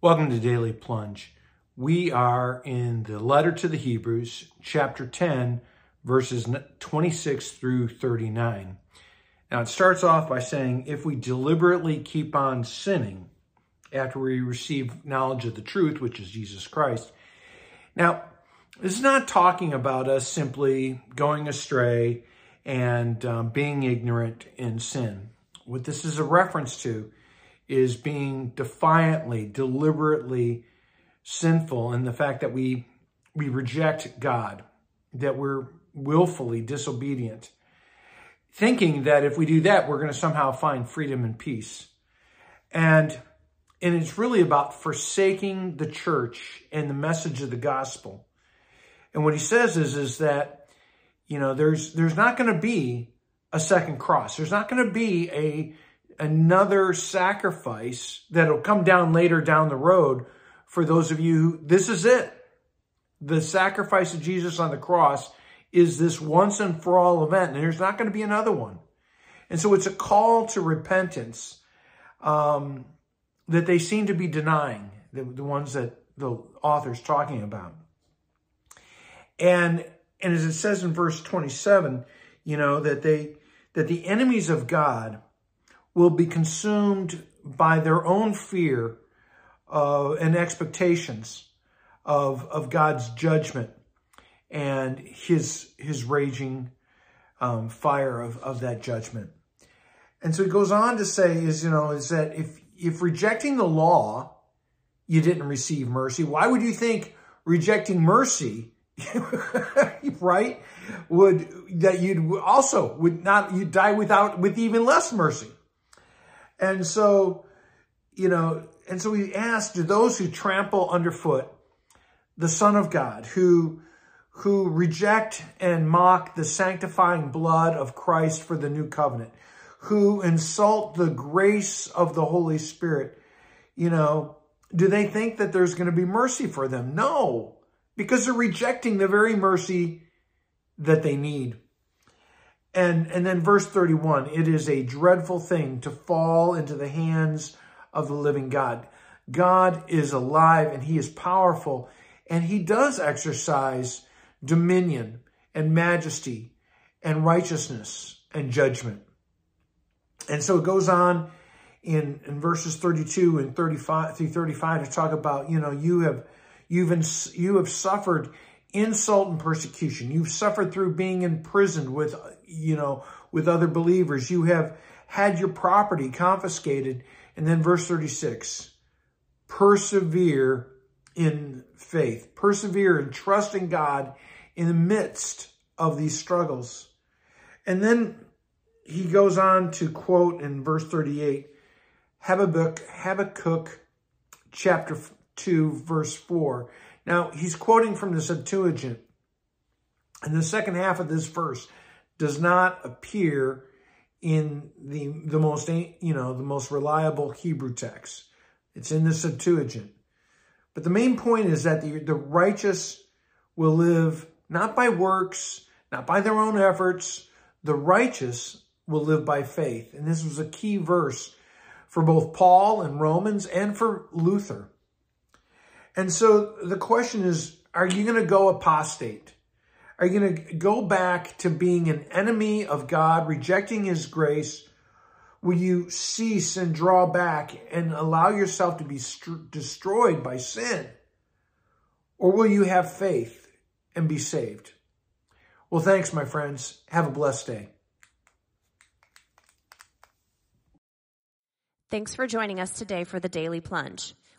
Welcome to Daily Plunge. We are in the letter to the Hebrews, chapter 10, verses 26 through 39. Now, it starts off by saying, if we deliberately keep on sinning after we receive knowledge of the truth, which is Jesus Christ. Now, this is not talking about us simply going astray and um, being ignorant in sin. What this is a reference to is being defiantly, deliberately sinful in the fact that we we reject God, that we're willfully disobedient, thinking that if we do that, we're going to somehow find freedom and peace. And and it's really about forsaking the church and the message of the gospel. And what he says is, is that, you know, there's there's not going to be a second cross. There's not going to be a another sacrifice that'll come down later down the road for those of you who, this is it. The sacrifice of Jesus on the cross is this once and for all event, and there's not going to be another one. And so it's a call to repentance um, that they seem to be denying, the, the ones that the author's talking about. And, and as it says in verse 27, you know, that they, that the enemies of God will be consumed by their own fear uh, and expectations of, of God's judgment and his, his raging um, fire of, of that judgment. And so he goes on to say is, you know, is that if, if rejecting the law, you didn't receive mercy, why would you think rejecting mercy, right, would, that you'd also would not, you'd die without, with even less mercy. And so, you know, and so we ask, do those who trample underfoot the Son of God, who, who reject and mock the sanctifying blood of Christ for the new covenant, who insult the grace of the Holy Spirit, you know, do they think that there's going to be mercy for them? No, because they're rejecting the very mercy that they need. And, and then verse 31, it is a dreadful thing to fall into the hands of the living God. God is alive and he is powerful and he does exercise dominion and majesty and righteousness and judgment. And so it goes on in, in verses 32 and 35 through 35 to talk about, you know, you have, you've, you have suffered insult and persecution. You've suffered through being imprisoned with, you know, with other believers. You have had your property confiscated. And then verse 36, persevere in faith. Persevere in trust in God in the midst of these struggles. And then he goes on to quote in verse 38, Habakkuk, Habakkuk chapter 2, verse 4. Now, he's quoting from the Septuagint. And the second half of this verse does not appear in the, the most, you know, the most reliable Hebrew text. It's in the Septuagint. But the main point is that the, the righteous will live not by works, not by their own efforts. The righteous will live by faith. And this was a key verse for both Paul and Romans and for Luther. And so the question is, are you going to go apostate? Are you going to go back to being an enemy of God, rejecting his grace? Will you cease and draw back and allow yourself to be destroyed by sin? Or will you have faith and be saved? Well, thanks, my friends. Have a blessed day. Thanks for joining us today for the Daily Plunge.